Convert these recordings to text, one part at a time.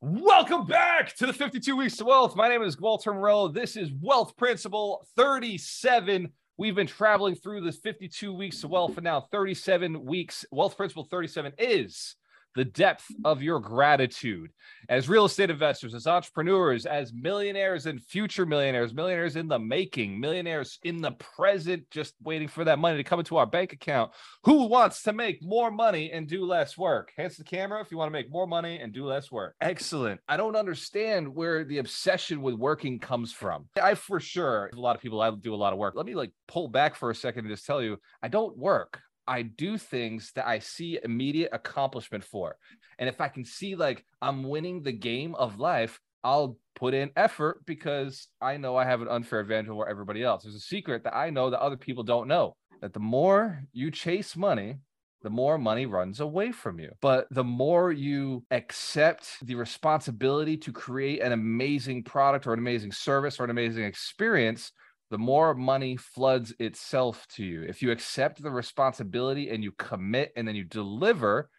Welcome back to the 52 Weeks to Wealth. My name is Walter Morello. This is Wealth Principle 37. We've been traveling through this 52 weeks to wealth, for now 37 weeks. Wealth Principle 37 is the depth of your gratitude as real estate investors, as entrepreneurs, as millionaires and future millionaires, millionaires in the making, millionaires in the present, just waiting for that money to come into our bank account. Who wants to make more money and do less work? Hands the camera if you want to make more money and do less work. Excellent. I don't understand where the obsession with working comes from. I for sure, a lot of people, I do a lot of work. Let me like pull back for a second and just tell you, I don't work. I do things that I see immediate accomplishment for. And if I can see like I'm winning the game of life, I'll put in effort because I know I have an unfair advantage over everybody else. There's a secret that I know that other people don't know that the more you chase money, the more money runs away from you. But the more you accept the responsibility to create an amazing product or an amazing service or an amazing experience, the more money floods itself to you. If you accept the responsibility and you commit and then you deliver,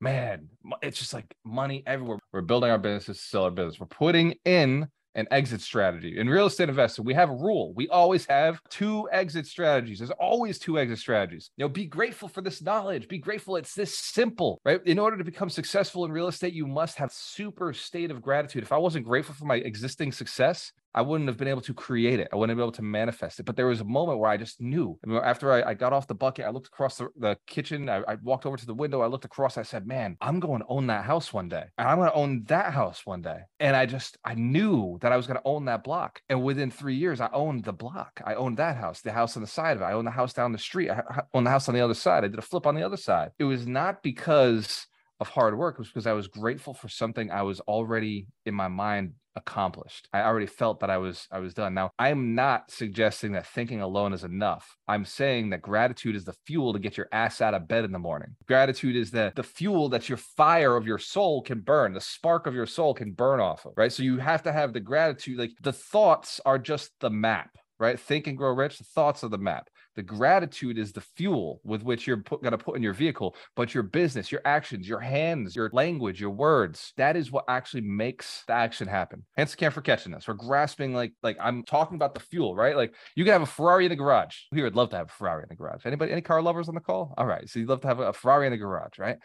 man, it's just like money everywhere. We're building our businesses, sell our business. We're putting in an exit strategy. In real estate investing, we have a rule. We always have two exit strategies. There's always two exit strategies. You know, be grateful for this knowledge. Be grateful it's this simple, right? In order to become successful in real estate, you must have super state of gratitude. If I wasn't grateful for my existing success, I wouldn't have been able to create it. I wouldn't have been able to manifest it. But there was a moment where I just knew. I mean, after I, I, got off the bucket, I looked across the, the kitchen. I, I, walked over to the window. I looked across. I said, man, I'm going to own that house one day. And I'm going to own that house one day. And I just, I knew that I was going to own that block. And within three years, I owned the block. I owned that house, the house on the side of it. I owned the house down the street. I owned the house on the other side. I did a flip on the other side. It was not because of hard work. Was because I was grateful for something I was already in my mind accomplished. I already felt that I was I was done. Now, I'm not suggesting that thinking alone is enough. I'm saying that gratitude is the fuel to get your ass out of bed in the morning. Gratitude is the the fuel that your fire of your soul can burn, the spark of your soul can burn off of, right? So you have to have the gratitude like the thoughts are just the map right? Think and grow rich. The thoughts are the map. The gratitude is the fuel with which you're going to put in your vehicle, but your business, your actions, your hands, your language, your words, that is what actually makes the action happen. Hence, can't for catching us. We're grasping like like I'm talking about the fuel, right? Like you can have a Ferrari in the garage. We would love to have a Ferrari in the garage. Anybody, any car lovers on the call? All right. So you'd love to have a Ferrari in the garage, right?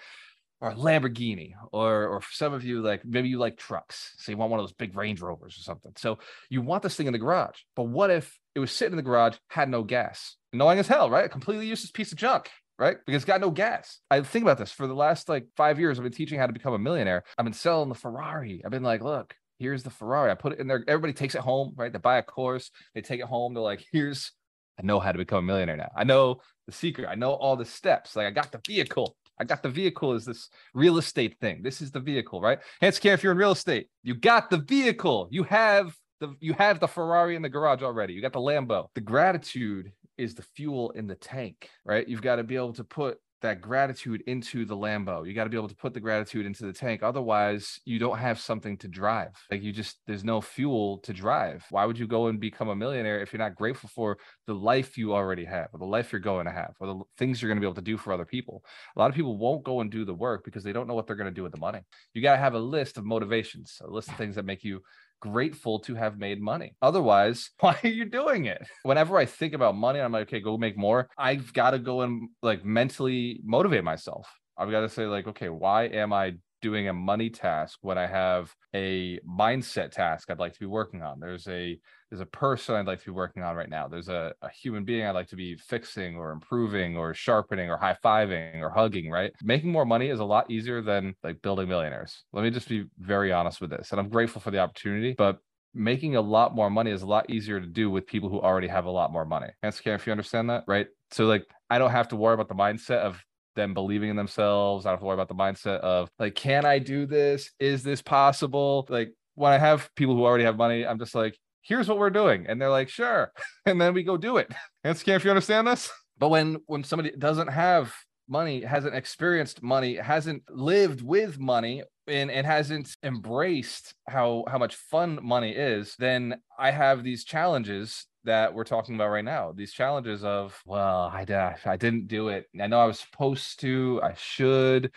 Or a Lamborghini, or or some of you, like maybe you like trucks, so you want one of those big Range Rovers or something. So you want this thing in the garage. But what if it was sitting in the garage, had no gas, annoying as hell, right? A completely useless piece of junk, right? Because it's got no gas. I think about this for the last like five years. I've been teaching how to become a millionaire. I've been selling the Ferrari. I've been like, look, here's the Ferrari. I put it in there. Everybody takes it home, right? They buy a course, they take it home. They're like, here's, I know how to become a millionaire now. I know the secret. I know all the steps. Like I got the vehicle. I got the vehicle is this real estate thing. This is the vehicle, right? Hands care if you're in real estate. You got the vehicle. You have the you have the Ferrari in the garage already. You got the Lambo. The gratitude is the fuel in the tank, right? You've got to be able to put that gratitude into the Lambo. You got to be able to put the gratitude into the tank. Otherwise, you don't have something to drive. Like you just, there's no fuel to drive. Why would you go and become a millionaire if you're not grateful for the life you already have, or the life you're going to have, or the things you're going to be able to do for other people? A lot of people won't go and do the work because they don't know what they're going to do with the money. You got to have a list of motivations, a list of things that make you grateful to have made money. Otherwise, why are you doing it? Whenever I think about money, I'm like, okay, go make more. I've got to go and like mentally motivate myself. I've got to say, like, okay, why am I doing a money task when I have a mindset task I'd like to be working on. There's a there's a person I'd like to be working on right now. There's a, a human being I'd like to be fixing or improving or sharpening or high fiving or hugging, right? Making more money is a lot easier than like building millionaires. Let me just be very honest with this. And I'm grateful for the opportunity, but making a lot more money is a lot easier to do with people who already have a lot more money. And if you understand that, right? So like I don't have to worry about the mindset of them believing in themselves. I don't have to worry about the mindset of like, can I do this? Is this possible? Like when I have people who already have money, I'm just like, here's what we're doing. And they're like, sure. And then we go do it. And scan if you understand this. But when when somebody doesn't have money, hasn't experienced money, hasn't lived with money, and, and hasn't embraced how how much fun money is, then I have these challenges that we're talking about right now. These challenges of, well, I, I didn't do it. I know I was supposed to, I should,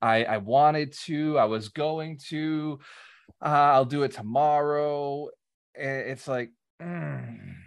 I, I wanted to, I was going to, uh, I'll do it tomorrow. It's like, mm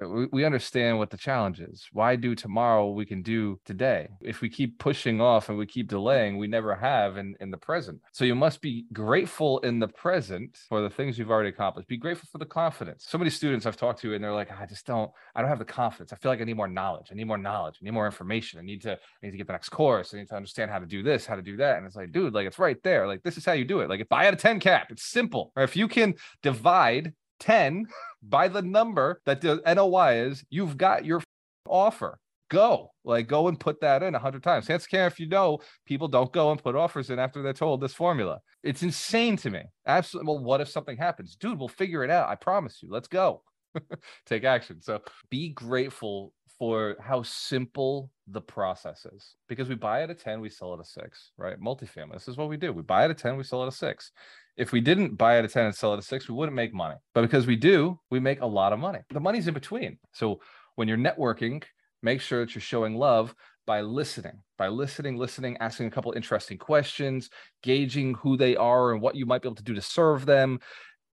we, understand what the challenge is. Why do tomorrow we can do today? If we keep pushing off and we keep delaying, we never have in, in the present. So you must be grateful in the present for the things you've already accomplished. Be grateful for the confidence. So many students I've talked to and they're like, I just don't, I don't have the confidence. I feel like I need more knowledge. I need more knowledge. I need more information. I need to, I need to get the next course. I need to understand how to do this, how to do that. And it's like, dude, like it's right there. Like this is how you do it. Like if I had a 10 cap, it's simple. Or if you can divide 10 by the number that the NOI is, you've got your offer. Go, like, go and put that in a hundred times. Chances care if you know people don't go and put offers in after they're told this formula. It's insane to me. Absolutely. Well, what if something happens? Dude, we'll figure it out. I promise you. Let's go. Take action. So be grateful for how simple the process is because we buy at a 10, we sell at a six, right? Multifamily. This is what we do. We buy at a 10, we sell at a six. If we didn't buy at a 10 and sell at a six, we wouldn't make money. But because we do, we make a lot of money. The money's in between. So when you're networking, make sure that you're showing love by listening, by listening, listening, asking a couple interesting questions, gauging who they are and what you might be able to do to serve them,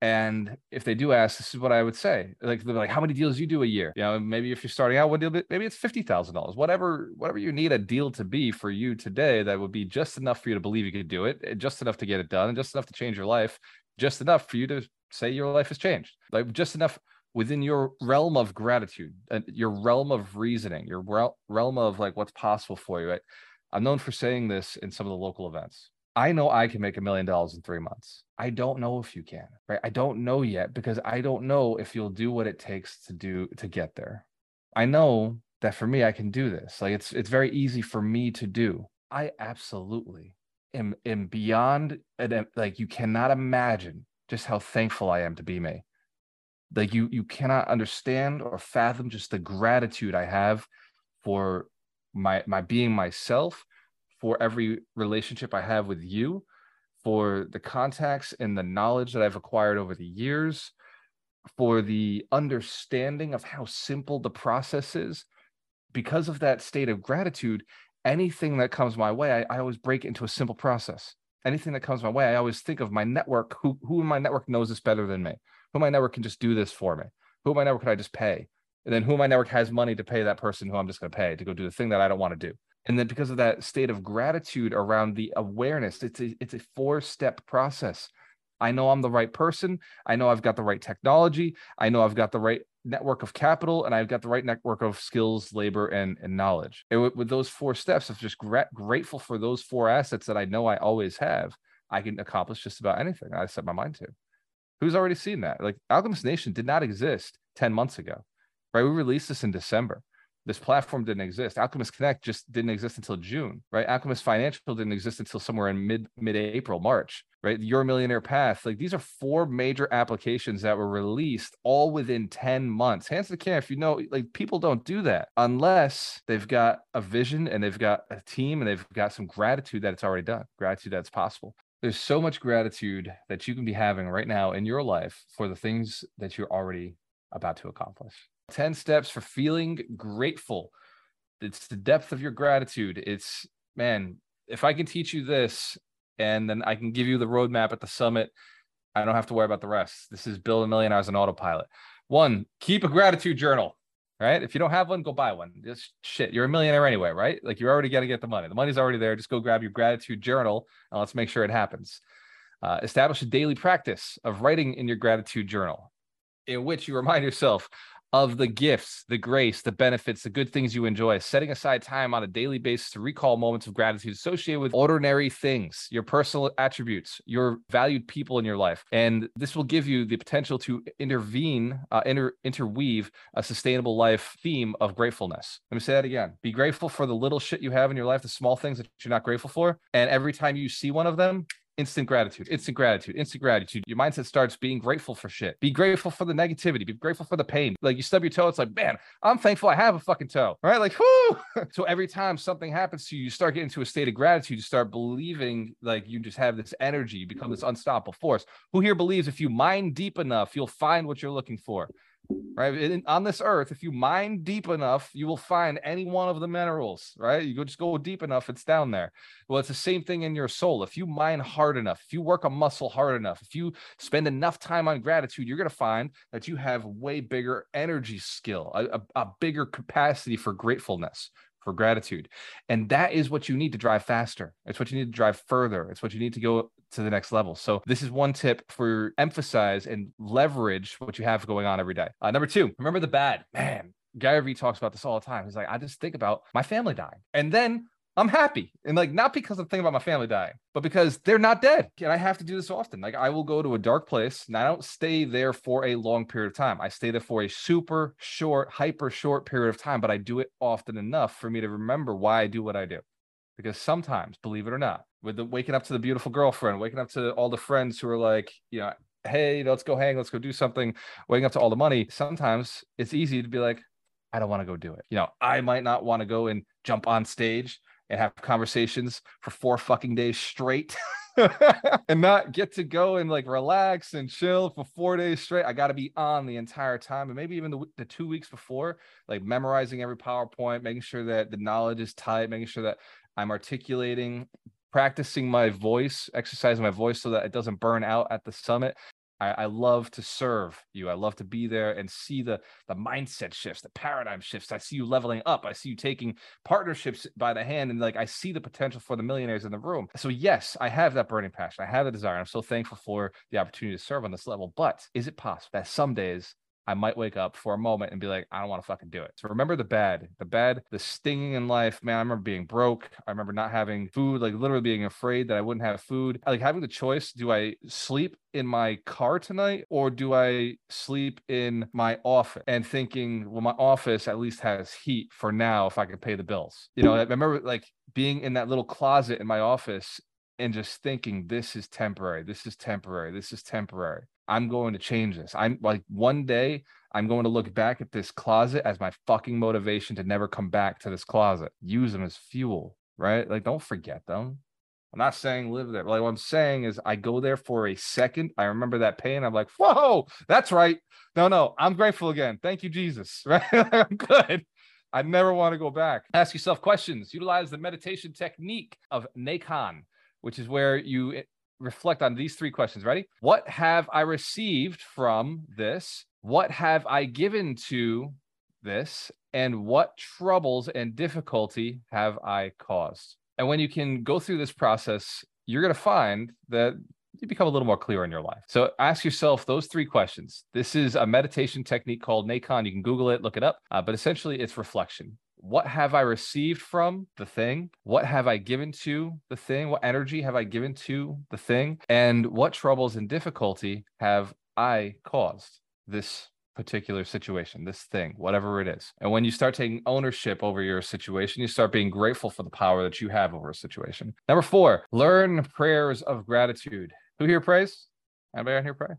and if they do ask, this is what I would say. Like, they're like, how many deals do you do a year? You know, maybe if you're starting out, one deal, maybe it's fifty thousand dollars. Whatever, whatever you need a deal to be for you today, that would be just enough for you to believe you could do it, eh, just enough to get it done, and just enough to change your life, just enough for you to say your life has changed. Like just enough within your realm of gratitude, and your realm of reasoning, your realm of like what's possible for you. I'm known for saying this in some of the local events. I know I can make a million dollars in three months. I don't know if you can, right? I don't know yet because I don't know if you'll do what it takes to do to get there. I know that for me, I can do this. Like it's it's very easy for me to do. I absolutely am am beyond like you cannot imagine just how thankful I am to be me. Like you you cannot understand or fathom just the gratitude I have for my my being myself for every relationship I have with you, for the contacts and the knowledge that I've acquired over the years, for the understanding of how simple the process is. Because of that state of gratitude, anything that comes my way, I, I always break into a simple process. Anything that comes my way, I always think of my network. Who who in my network knows this better than me? Who in my network can just do this for me? Who in my network can I just pay? And then who in my network has money to pay that person who I'm just going to pay to go do the thing that I don't want to do? And then because of that state of gratitude around the awareness it's a, it's a four step process. I know i'm the right person. I know i've got the right technology. I know i've got the right network of capital and i've got the right network of skills labor and, and knowledge. And with, with those four steps of just gra- grateful for those four assets that i know i always have i can accomplish just about anything i set my mind to. Who's already seen that? Like alchemist nation did not exist 10 months ago right? We released this in december this platform didn't exist. Alchemist Connect just didn't exist until June, right? Alchemist Financial didn't exist until somewhere in mid mid April, March, right? Your Millionaire Path, like these are four major applications that were released all within 10 months. Hands to the camera, if you know, like people don't do that unless they've got a vision and they've got a team and they've got some gratitude that it's already done, gratitude that's possible. There's so much gratitude that you can be having right now in your life for the things that you're already about to accomplish. 10 steps for feeling grateful. It's the depth of your gratitude. It's, man, if I can teach you this and then I can give you the roadmap at the summit, I don't have to worry about the rest. This is build a million hours on autopilot. One, keep a gratitude journal, right? If you don't have one, go buy one. Just shit, you're a millionaire anyway, right? Like you're already going to get the money. The money's already there. Just go grab your gratitude journal and let's make sure it happens. Uh, establish a daily practice of writing in your gratitude journal in which you remind yourself of the gifts, the grace, the benefits, the good things you enjoy, setting aside time on a daily basis to recall moments of gratitude associated with ordinary things, your personal attributes, your valued people in your life. And this will give you the potential to intervene, uh, inter- interweave a sustainable life theme of gratefulness. Let me say that again. Be grateful for the little shit you have in your life, the small things that you're not grateful for. And every time you see one of them, instant gratitude, instant gratitude, instant gratitude. Your mindset starts being grateful for shit. Be grateful for the negativity. Be grateful for the pain. Like you stub your toe, it's like, man, I'm thankful I have a fucking toe. Right? Like, whoo. so every time something happens to you, you start getting to a state of gratitude. You start believing like you just have this energy, you become this unstoppable force. Who here believes if you mine deep enough, you'll find what you're looking for? Right? In, on this earth, if you mine deep enough, you will find any one of the minerals, right? You just go deep enough, it's down there. Well, it's the same thing in your soul. If you mine hard enough, if you work a muscle hard enough, if you spend enough time on gratitude, you're going to find that you have way bigger energy skill, a, a, a bigger capacity for gratefulness, for gratitude. And that is what you need to drive faster. It's what you need to drive further. It's what you need to go to the next level. So this is one tip for emphasize and leverage what you have going on every day. Uh, number two, remember the bad. Man, Gary Vee talks about this all the time. He's like, I just think about my family dying. And then I'm happy. And like, not because I'm thinking about my family dying, but because they're not dead. And I have to do this often. Like, I will go to a dark place and I don't stay there for a long period of time. I stay there for a super short, hyper short period of time, but I do it often enough for me to remember why I do what I do because sometimes, believe it or not, with the waking up to the beautiful girlfriend, waking up to all the friends who are like, you know, hey, let's go hang, let's go do something, waking up to all the money. Sometimes it's easy to be like, I don't want to go do it. You know, I might not want to go and jump on stage and have conversations for four fucking days straight. and not get to go and like relax and chill for four days straight. I got to be on the entire time, and maybe even the, the two weeks before, like memorizing every PowerPoint, making sure that the knowledge is tight, making sure that I'm articulating, practicing my voice, exercising my voice so that it doesn't burn out at the summit. I, I, love to serve you. I love to be there and see the the mindset shifts, the paradigm shifts. I see you leveling up. I see you taking partnerships by the hand, and like I see the potential for the millionaires in the room. So yes, I have that burning passion. I have the desire. I'm so thankful for the opportunity to serve on this level. But is it possible that some days I might wake up for a moment and be like, I don't want to fucking do it. So remember the bad, the bad, the stinging in life. Man, I remember being broke. I remember not having food, like literally being afraid that I wouldn't have food. Like having the choice do I sleep in my car tonight or do I sleep in my office? And thinking, well, my office at least has heat for now if I can pay the bills. You know, I remember like being in that little closet in my office and just thinking this is temporary this is temporary this is temporary I'm going to change this. I'm like one day I'm going to look back at this closet as my fucking motivation to never come back to this closet. Use them as fuel, right? Like don't forget them. I'm not saying live there. Like what I'm saying is I go there for a second. I remember that pain. I'm like, whoa, that's right. No, no, I'm grateful again. Thank you, Jesus. Right? I'm good. I never want to go back. Ask yourself questions. Utilize the meditation technique of Naikan, which is where you reflect on these three questions. Ready? What have I received from this? What have I given to this? And what troubles and difficulty have I caused? And when you can go through this process, you're going to find that you become a little more clear in your life. So ask yourself those three questions. This is a meditation technique called Naikan. You can Google it, look it up. Uh, but essentially, it's reflection what have I received from the thing? What have I given to the thing? What energy have I given to the thing? And what troubles and difficulty have I caused this particular situation, this thing, whatever it is. And when you start taking ownership over your situation, you start being grateful for the power that you have over a situation. Number four, learn prayers of gratitude. Who here prays? Anybody on here pray?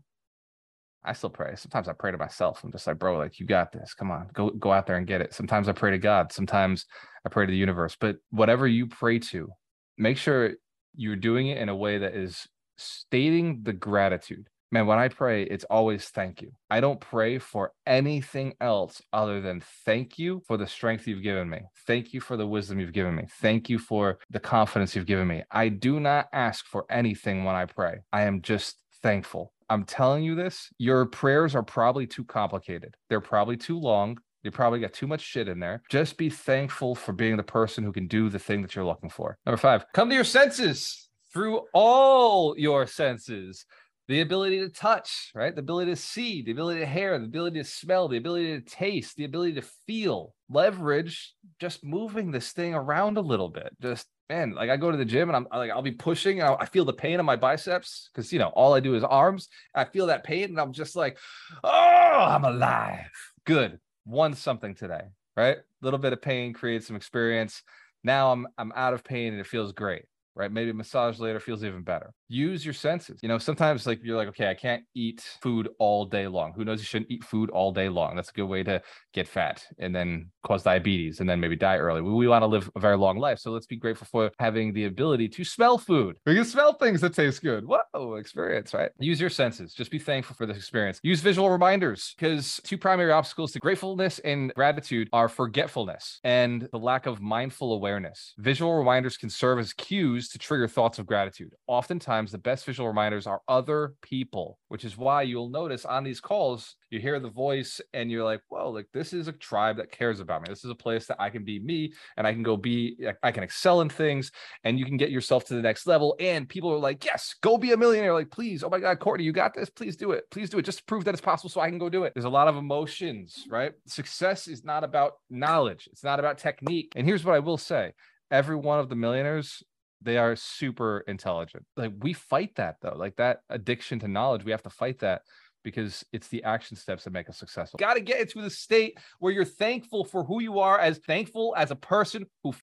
I still pray. Sometimes I pray to myself. I'm just like, bro, like you got this. Come on, go go out there and get it. Sometimes I pray to God. Sometimes I pray to the universe. But whatever you pray to, make sure you're doing it in a way that is stating the gratitude. Man, when I pray, it's always thank you. I don't pray for anything else other than thank you for the strength you've given me. Thank you for the wisdom you've given me. Thank you for the confidence you've given me. I do not ask for anything when I pray. I am just thankful. I'm telling you this, your prayers are probably too complicated. They're probably too long. You probably got too much shit in there. Just be thankful for being the person who can do the thing that you're looking for. Number five, come to your senses through all your senses. The ability to touch, right? The ability to see, the ability to hear, the ability to smell, the ability to taste, the ability to feel. Leverage just moving this thing around a little bit. Just man, like I go to the gym and I'm like, I'll be pushing. And I feel the pain on my biceps because, you know, all I do is arms. I feel that pain and I'm just like, oh, I'm alive. Good. Won something today, right? A little bit of pain creates some experience. Now I'm I'm out of pain and it feels great. right? Maybe massage later feels even better. Use your senses. You know, sometimes like you're like, okay, I can't eat food all day long. Who knows? You shouldn't eat food all day long. That's a good way to get fat and then cause diabetes and then maybe die early. We, we want to live a very long life. So let's be grateful for having the ability to smell food. We can smell things that taste good. Whoa, experience, right? Use your senses. Just be thankful for this experience. Use visual reminders because two primary obstacles to gratefulness and gratitude are forgetfulness and the lack of mindful awareness. Visual reminders can serve as cues to trigger thoughts of gratitude. Oftentimes, the best visual reminders are other people, which is why you'll notice on these calls, you hear the voice and you're like, whoa, like this is a tribe that cares about me. This is a place that I can be me and I can go be, I can excel in things and you can get yourself to the next level. And people are like, yes, go be a millionaire. Like, please, oh my God, Courtney, you got this. Please do it. Please do it. Just prove that it's possible so I can go do it. There's a lot of emotions, right? Success is not about knowledge, it's not about technique. And here's what I will say every one of the millionaires they are super intelligent. Like we fight that though, like that addiction to knowledge, we have to fight that because it's the action steps that make us successful. Got to get into the state where you're thankful for who you are, as thankful as a person who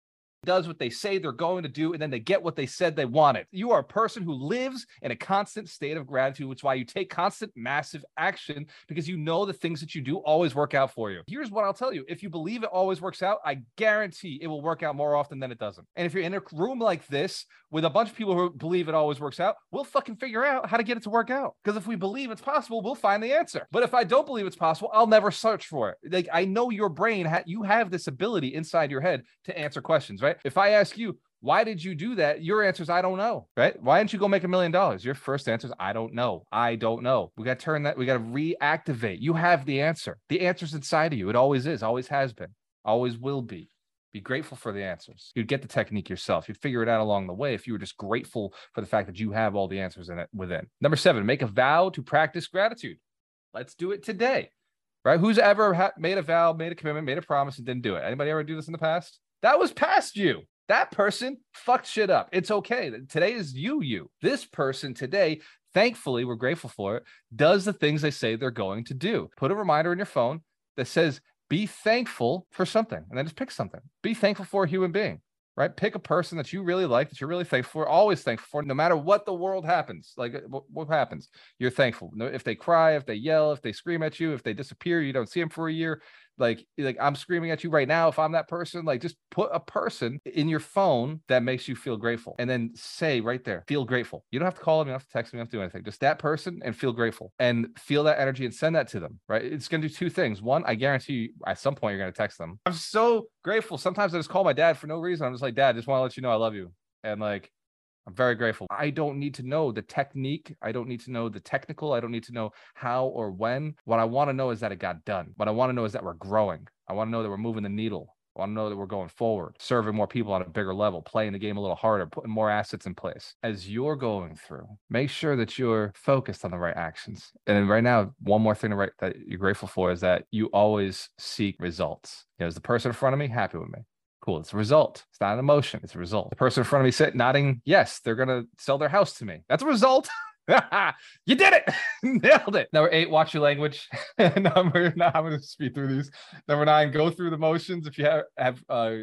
does what they say they're going to do, and then they get what they said they wanted. You are a person who lives in a constant state of gratitude, which is why you take constant, massive action because you know the things that you do always work out for you. Here's what I'll tell you if you believe it always works out, I guarantee it will work out more often than it doesn't. And if you're in a room like this with a bunch of people who believe it always works out, we'll fucking figure out how to get it to work out. Because if we believe it's possible, we'll find the answer. But if I don't believe it's possible, I'll never search for it. Like I know your brain, ha- you have this ability inside your head to answer questions, right? If I ask you, why did you do that? Your answer is I don't know, right? Why didn't you go make a million dollars? Your first answer is I don't know. I don't know. We got to turn that, we got to reactivate. You have the answer. The answer's inside of you. It always is, always has been, always will be. Be grateful for the answers. You'd get the technique yourself. You'd figure it out along the way if you were just grateful for the fact that you have all the answers in it within. Number seven, make a vow to practice gratitude. Let's do it today. Right? Who's ever ha- made a vow, made a commitment, made a promise, and didn't do it? Anybody ever do this in the past? That was past you. That person fucked shit up. It's okay. Today is you, you. This person today, thankfully, we're grateful for it, does the things they say they're going to do. Put a reminder in your phone that says, be thankful for something and then just pick something. Be thankful for a human being, right? Pick a person that you really like, that you're really thankful for, always thankful for, no matter what the world happens. Like uh, what, what happens, you're thankful. If they cry, if they yell, if they scream at you, if they disappear, you don't see them for a year, like like i'm screaming at you right now if i'm that person like just put a person in your phone that makes you feel grateful and then say right there feel grateful. You don't have to call them you don't have to text them you don't have to do anything. Just that person and feel grateful and feel that energy and send that to them right? It's going to do two things. One i guarantee you at some point you're going to text them. I'm so grateful. Sometimes i just call my dad for no reason. I'm just like dad just want to let you know i love you. And like I'm very grateful. I don't need to know the technique. I don't need to know the technical. I don't need to know how or when. What I want to know is that it got done. What I want to know is that we're growing. I want to know that we're moving the needle. I want to know that we're going forward, serving more people on a bigger level, playing the game a little harder, putting more assets in place. As you're going through, make sure that you're focused on the right actions. And right now, one more thing to write that you're grateful for is that you always seek results. You know, is the person in front of me happy with me? Cool. It's a result. It's not an emotion. It's a result. The person in front of me sitting nodding, yes, they're going to sell their house to me. That's a result. you did it. Nailed it. Number eight, watch your language. Number nine, I'm going to speed through these. Number nine, go through the motions. If you have, have uh,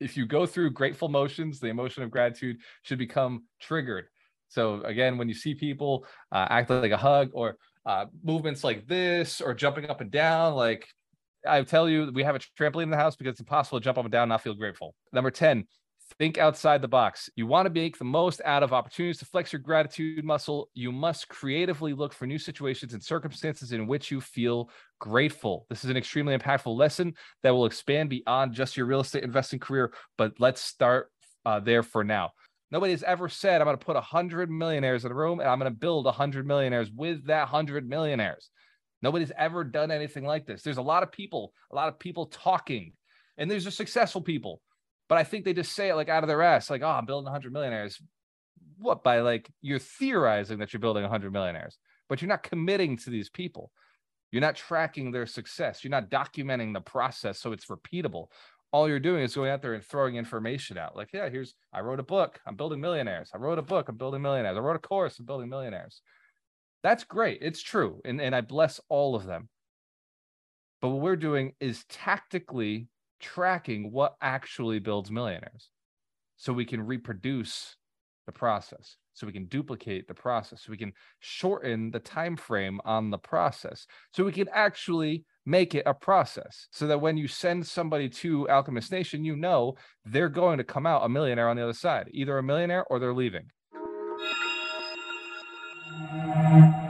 if you go through grateful motions, the emotion of gratitude should become triggered. So again, when you see people uh, act like a hug or uh, movements like this or jumping up and down, like I tell you, we have a trampoline in the house because it's impossible to jump up and down and not feel grateful. Number 10, think outside the box. You want to make the most out of opportunities to flex your gratitude muscle. You must creatively look for new situations and circumstances in which you feel grateful. This is an extremely impactful lesson that will expand beyond just your real estate investing career, but let's start uh, there for now. Nobody has ever said, I'm going to put 100 millionaires in a room and I'm going to build 100 millionaires with that 100 millionaires. Nobody's ever done anything like this. There's a lot of people, a lot of people talking, and there's just successful people. But I think they just say it like out of their ass, like, oh, I'm building 100 millionaires. What? By like, you're theorizing that you're building 100 millionaires, but you're not committing to these people. You're not tracking their success. You're not documenting the process so it's repeatable. All you're doing is going out there and throwing information out. Like, yeah, here's, I wrote a book, I'm building millionaires. I wrote a book, I'm building millionaires. I wrote a course, I'm building millionaires. That's great. It's true. And, and I bless all of them. But what we're doing is tactically tracking what actually builds millionaires so we can reproduce the process so we can duplicate the process so we can shorten the time frame on the process so we can actually make it a process so that when you send somebody to alchemist nation you know they're going to come out a millionaire on the other side either a millionaire or they're leaving Música